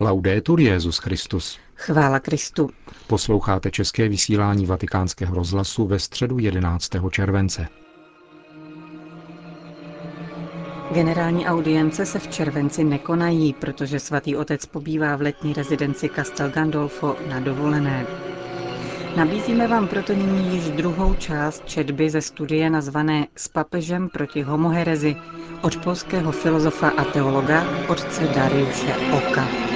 Laudetur Jezus Christus. Chvála Kristu. Posloucháte české vysílání Vatikánského rozhlasu ve středu 11. července. Generální audience se v červenci nekonají, protože svatý otec pobývá v letní rezidenci Castel Gandolfo na dovolené. Nabízíme vám proto nyní již druhou část četby ze studie nazvané S papežem proti homoherezi od polského filozofa a teologa otce Dariuše Oka.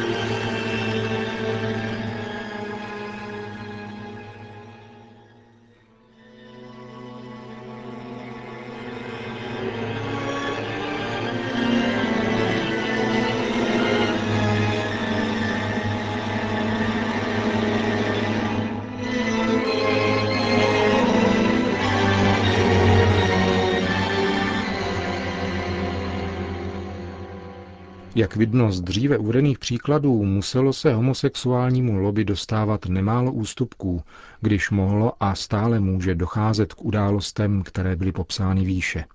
Jak vidno z dříve uvedených příkladů, muselo se homosexuálnímu lobby dostávat nemálo ústupků, když mohlo a stále může docházet k událostem, které byly popsány výše.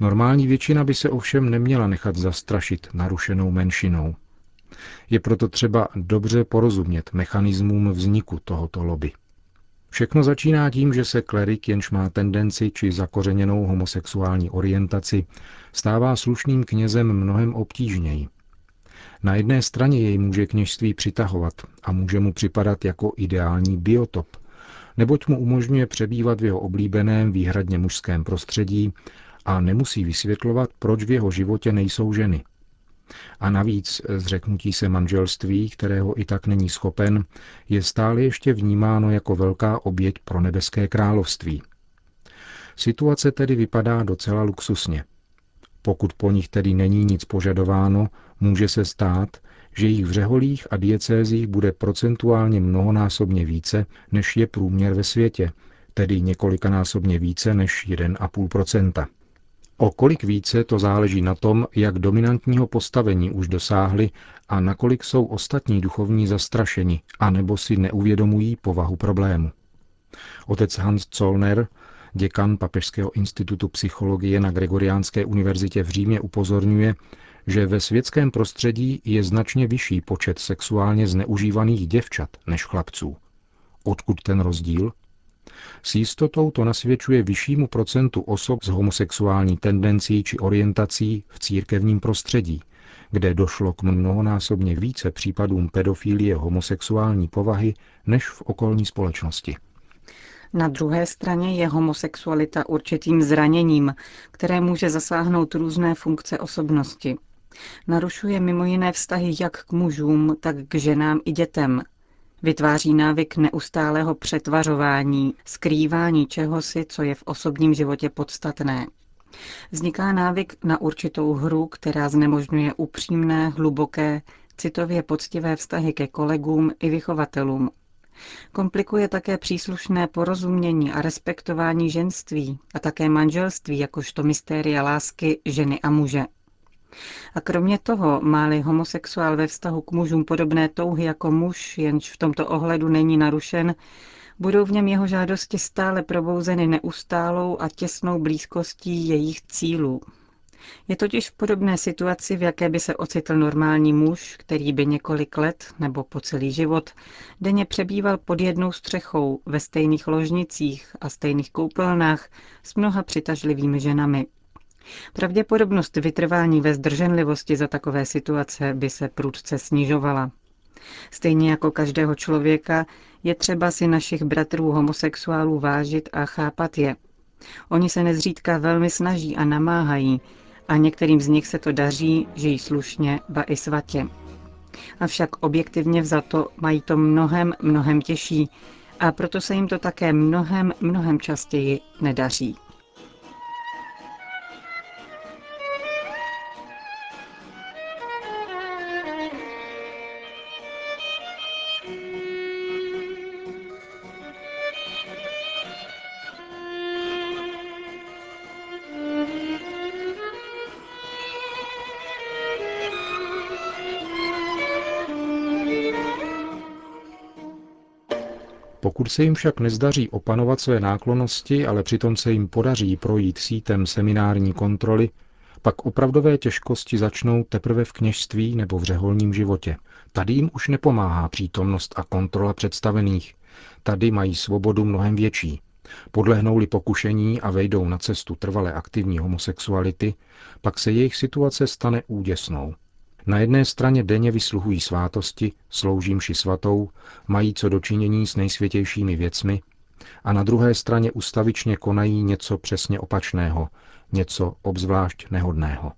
Normální většina by se ovšem neměla nechat zastrašit narušenou menšinou. Je proto třeba dobře porozumět mechanismům vzniku tohoto lobby. Všechno začíná tím, že se klerik, jenž má tendenci či zakořeněnou homosexuální orientaci, stává slušným knězem mnohem obtížněji. Na jedné straně jej může kněžství přitahovat a může mu připadat jako ideální biotop, neboť mu umožňuje přebývat v jeho oblíbeném výhradně mužském prostředí a nemusí vysvětlovat, proč v jeho životě nejsou ženy. A navíc zřeknutí se manželství, kterého i tak není schopen, je stále ještě vnímáno jako velká oběť pro nebeské království. Situace tedy vypadá docela luxusně. Pokud po nich tedy není nic požadováno, může se stát, že jich v řeholích a diecézích bude procentuálně mnohonásobně více, než je průměr ve světě, tedy několikanásobně více než 1,5 O kolik více to záleží na tom, jak dominantního postavení už dosáhli a nakolik jsou ostatní duchovní zastrašeni, anebo si neuvědomují povahu problému. Otec Hans Zollner, děkan Papežského institutu psychologie na Gregoriánské univerzitě v Římě, upozorňuje, že ve světském prostředí je značně vyšší počet sexuálně zneužívaných děvčat než chlapců. Odkud ten rozdíl? S jistotou to nasvědčuje vyššímu procentu osob s homosexuální tendencí či orientací v církevním prostředí, kde došlo k mnohonásobně více případům pedofilie homosexuální povahy než v okolní společnosti. Na druhé straně je homosexualita určitým zraněním, které může zasáhnout různé funkce osobnosti. Narušuje mimo jiné vztahy jak k mužům, tak k ženám i dětem, Vytváří návyk neustálého přetvařování, skrývání čehosi, co je v osobním životě podstatné. Vzniká návyk na určitou hru, která znemožňuje upřímné, hluboké, citově poctivé vztahy ke kolegům i vychovatelům. Komplikuje také příslušné porozumění a respektování ženství a také manželství jakožto mystéria lásky ženy a muže. A kromě toho, má-li homosexuál ve vztahu k mužům podobné touhy jako muž, jenž v tomto ohledu není narušen, budou v něm jeho žádosti stále probouzeny neustálou a těsnou blízkostí jejich cílů. Je totiž v podobné situaci, v jaké by se ocitl normální muž, který by několik let nebo po celý život denně přebýval pod jednou střechou ve stejných ložnicích a stejných koupelnách s mnoha přitažlivými ženami. Pravděpodobnost vytrvání ve zdrženlivosti za takové situace by se prudce snižovala. Stejně jako každého člověka je třeba si našich bratrů homosexuálů vážit a chápat je. Oni se nezřídka velmi snaží a namáhají a některým z nich se to daří, žijí slušně, ba i svatě. Avšak objektivně vzato mají to mnohem, mnohem těžší a proto se jim to také mnohem, mnohem častěji nedaří. Pokud se jim však nezdaří opanovat své náklonosti, ale přitom se jim podaří projít sítem seminární kontroly, Pak opravdové těžkosti začnou teprve v kněžství nebo v řeholním životě. Tady jim už nepomáhá přítomnost a kontrola představených. Tady mají svobodu mnohem větší. Podlehnou-li pokušení a vejdou na cestu trvale aktivní homosexuality, pak se jejich situace stane úděsnou. Na jedné straně denně vysluhují svátosti, slouží mši svatou, mají co dočinění s nejsvětějšími věcmi, a na druhé straně ustavičně konají něco přesně opačného, něco obzvlášť nehodného.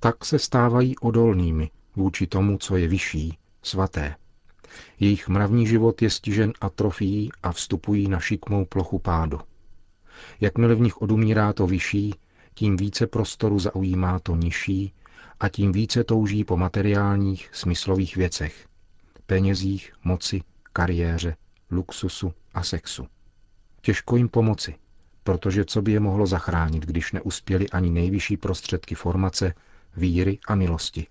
Tak se stávají odolnými vůči tomu, co je vyšší, svaté. Jejich mravní život je stižen atrofií a vstupují na šikmou plochu pádu. Jakmile v nich odumírá to vyšší, tím více prostoru zaujímá to nižší a tím více touží po materiálních, smyslových věcech. Penězích, moci, kariéře, luxusu a sexu. Těžko jim pomoci, protože co by je mohlo zachránit, když neuspěli ani nejvyšší prostředky formace, víry a milosti.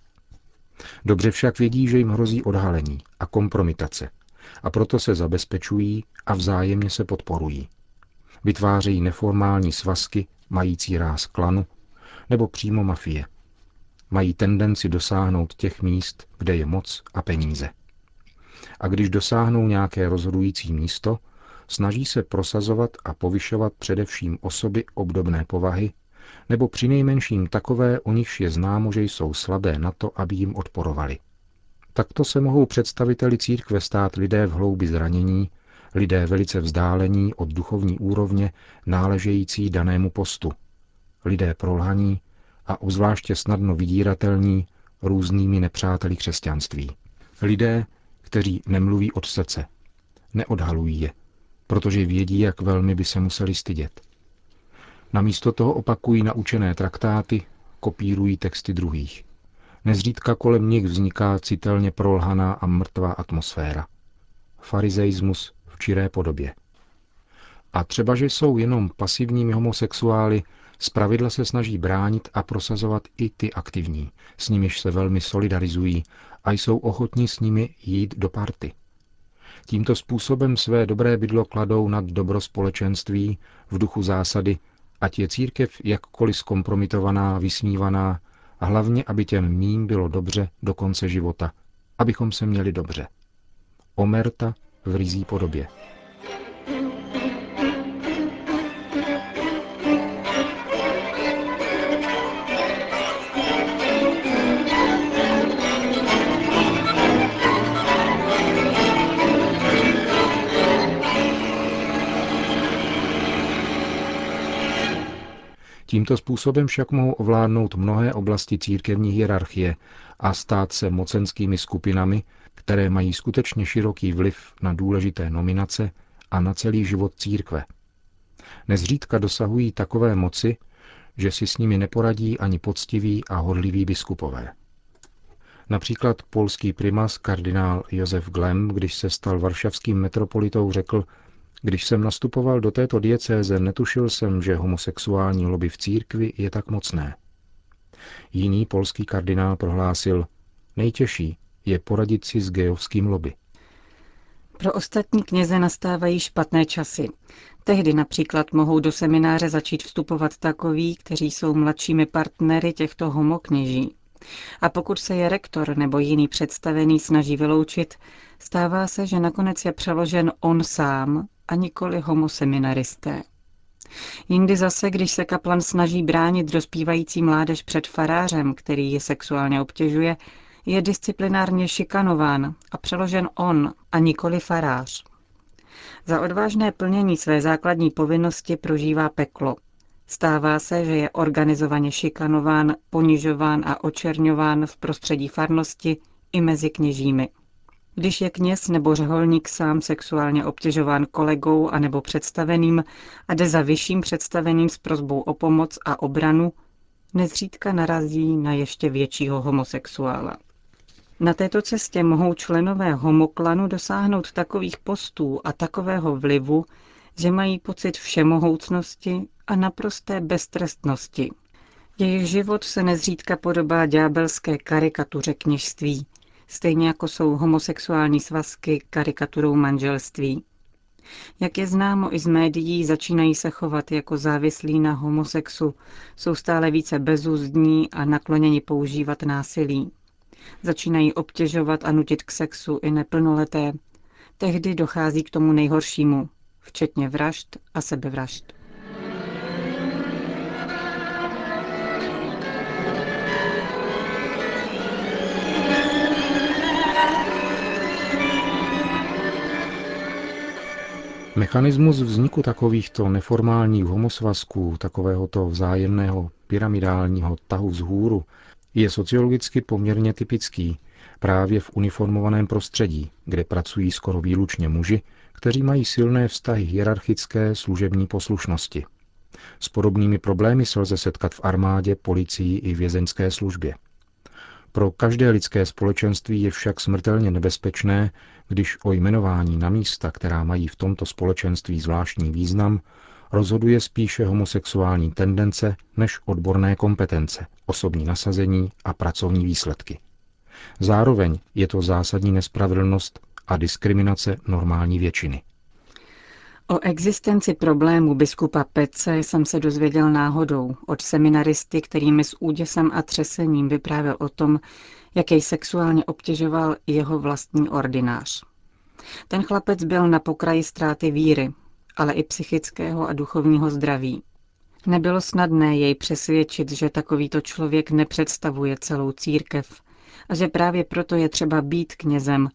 Dobře však vědí, že jim hrozí odhalení a kompromitace a proto se zabezpečují a vzájemně se podporují. Vytvářejí neformální svazky mající ráz klanu nebo přímo mafie. Mají tendenci dosáhnout těch míst, kde je moc a peníze. A když dosáhnou nějaké rozhodující místo, snaží se prosazovat a povyšovat především osoby obdobné povahy, nebo přinejmenším takové, o nichž je známo, že jsou slabé na to, aby jim odporovali. Takto se mohou představiteli církve stát lidé v hloubi zranění, lidé velice vzdálení od duchovní úrovně náležející danému postu, lidé prolhaní a obzvláště snadno vydíratelní různými nepřáteli křesťanství. Lidé, kteří nemluví od srdce, neodhalují je, protože vědí, jak velmi by se museli stydět. Namísto toho opakují naučené traktáty, kopírují texty druhých. Nezřídka kolem nich vzniká citelně prolhaná a mrtvá atmosféra. Farizeismus v čiré podobě. A třeba, že jsou jenom pasivními homosexuály, zpravidla se snaží bránit a prosazovat i ty aktivní, s nimiž se velmi solidarizují a jsou ochotní s nimi jít do party. Tímto způsobem své dobré bydlo kladou nad dobro společenství v duchu zásady, ať je církev jakkoliv zkompromitovaná, vysmívaná a hlavně, aby těm mým bylo dobře do konce života, abychom se měli dobře. Omerta v rizí podobě. Tímto způsobem však mohou ovládnout mnohé oblasti církevní hierarchie a stát se mocenskými skupinami, které mají skutečně široký vliv na důležité nominace a na celý život církve. Nezřídka dosahují takové moci, že si s nimi neporadí ani poctiví a hodliví biskupové. Například polský primas kardinál Josef Glem, když se stal varšavským metropolitou, řekl, když jsem nastupoval do této diecéze, netušil jsem, že homosexuální lobby v církvi je tak mocné. Jiný polský kardinál prohlásil, nejtěžší je poradit si s gejovským lobby. Pro ostatní kněze nastávají špatné časy. Tehdy například mohou do semináře začít vstupovat takoví, kteří jsou mladšími partnery těchto homokněží. A pokud se je rektor nebo jiný představený snaží vyloučit, stává se, že nakonec je přeložen on sám a nikoli homoseminaristé. Jindy zase, když se kaplan snaží bránit dospívající mládež před farářem, který je sexuálně obtěžuje, je disciplinárně šikanován a přeložen on a nikoli farář. Za odvážné plnění své základní povinnosti prožívá peklo. Stává se, že je organizovaně šikanován, ponižován a očerňován v prostředí farnosti i mezi kněžími. Když je kněz nebo řeholník sám sexuálně obtěžován kolegou anebo představeným a jde za vyšším představeným s prozbou o pomoc a obranu, nezřídka narazí na ještě většího homosexuála. Na této cestě mohou členové homoklanu dosáhnout takových postů a takového vlivu, že mají pocit všemohoucnosti a naprosté beztrestnosti. Jejich život se nezřídka podobá ďábelské karikatuře kněžství, stejně jako jsou homosexuální svazky karikaturou manželství. Jak je známo i z médií, začínají se chovat jako závislí na homosexu, jsou stále více bezúzdní a nakloněni používat násilí. Začínají obtěžovat a nutit k sexu i neplnoleté. Tehdy dochází k tomu nejhoršímu, včetně vražd a sebevražd. Mechanismus vzniku takovýchto neformálních homosvazků, takovéhoto vzájemného pyramidálního tahu vzhůru, je sociologicky poměrně typický právě v uniformovaném prostředí, kde pracují skoro výlučně muži, kteří mají silné vztahy hierarchické služební poslušnosti. S podobnými problémy se lze setkat v armádě, policii i vězeňské službě. Pro každé lidské společenství je však smrtelně nebezpečné, když o jmenování na místa, která mají v tomto společenství zvláštní význam, rozhoduje spíše homosexuální tendence než odborné kompetence, osobní nasazení a pracovní výsledky. Zároveň je to zásadní nespravedlnost a diskriminace normální většiny. O existenci problému biskupa Pece jsem se dozvěděl náhodou od seminaristy, který mi s úděsem a třesením vyprávěl o tom, jak jej sexuálně obtěžoval jeho vlastní ordinář. Ten chlapec byl na pokraji ztráty víry, ale i psychického a duchovního zdraví. Nebylo snadné jej přesvědčit, že takovýto člověk nepředstavuje celou církev a že právě proto je třeba být knězem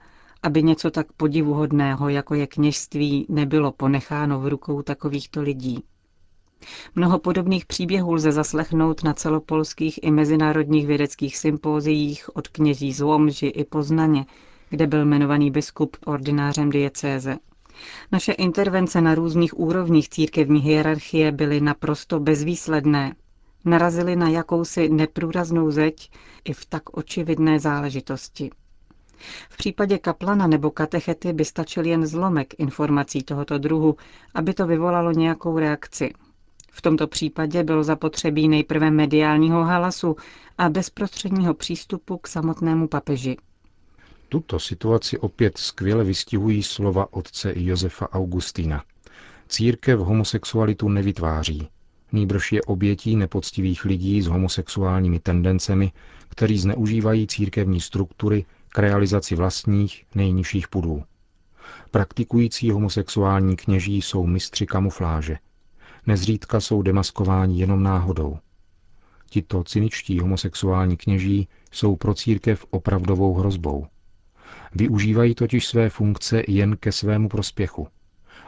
aby něco tak podivuhodného, jako je kněžství, nebylo ponecháno v rukou takovýchto lidí. Mnoho podobných příběhů lze zaslechnout na celopolských i mezinárodních vědeckých sympóziích od kněží z Lomži i Poznaně, kde byl jmenovaný biskup ordinářem diecéze. Naše intervence na různých úrovních církevní hierarchie byly naprosto bezvýsledné. Narazili na jakousi neprůraznou zeď i v tak očividné záležitosti. V případě kaplana nebo katechety by stačil jen zlomek informací tohoto druhu, aby to vyvolalo nějakou reakci. V tomto případě bylo zapotřebí nejprve mediálního hlasu a bezprostředního přístupu k samotnému papeži. Tuto situaci opět skvěle vystihují slova otce Josefa Augustína. Církev homosexualitu nevytváří, nýbrž je obětí nepoctivých lidí s homosexuálními tendencemi, kteří zneužívají církevní struktury k realizaci vlastních nejnižších pudů. Praktikující homosexuální kněží jsou mistři kamufláže. Nezřídka jsou demaskováni jenom náhodou. Tito cyničtí homosexuální kněží jsou pro církev opravdovou hrozbou. Využívají totiž své funkce jen ke svému prospěchu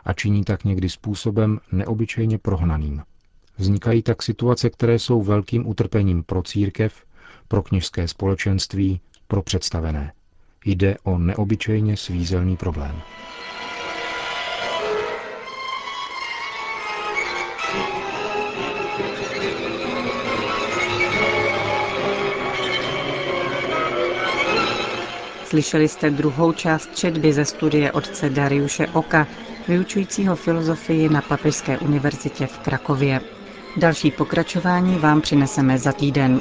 a činí tak někdy způsobem neobyčejně prohnaným. Vznikají tak situace, které jsou velkým utrpením pro církev, pro kněžské společenství, pro představené. Jde o neobyčejně svízelný problém. Slyšeli jste druhou část četby ze studie otce Dariuše Oka, vyučujícího filozofii na Papežské univerzitě v Krakově. Další pokračování vám přineseme za týden.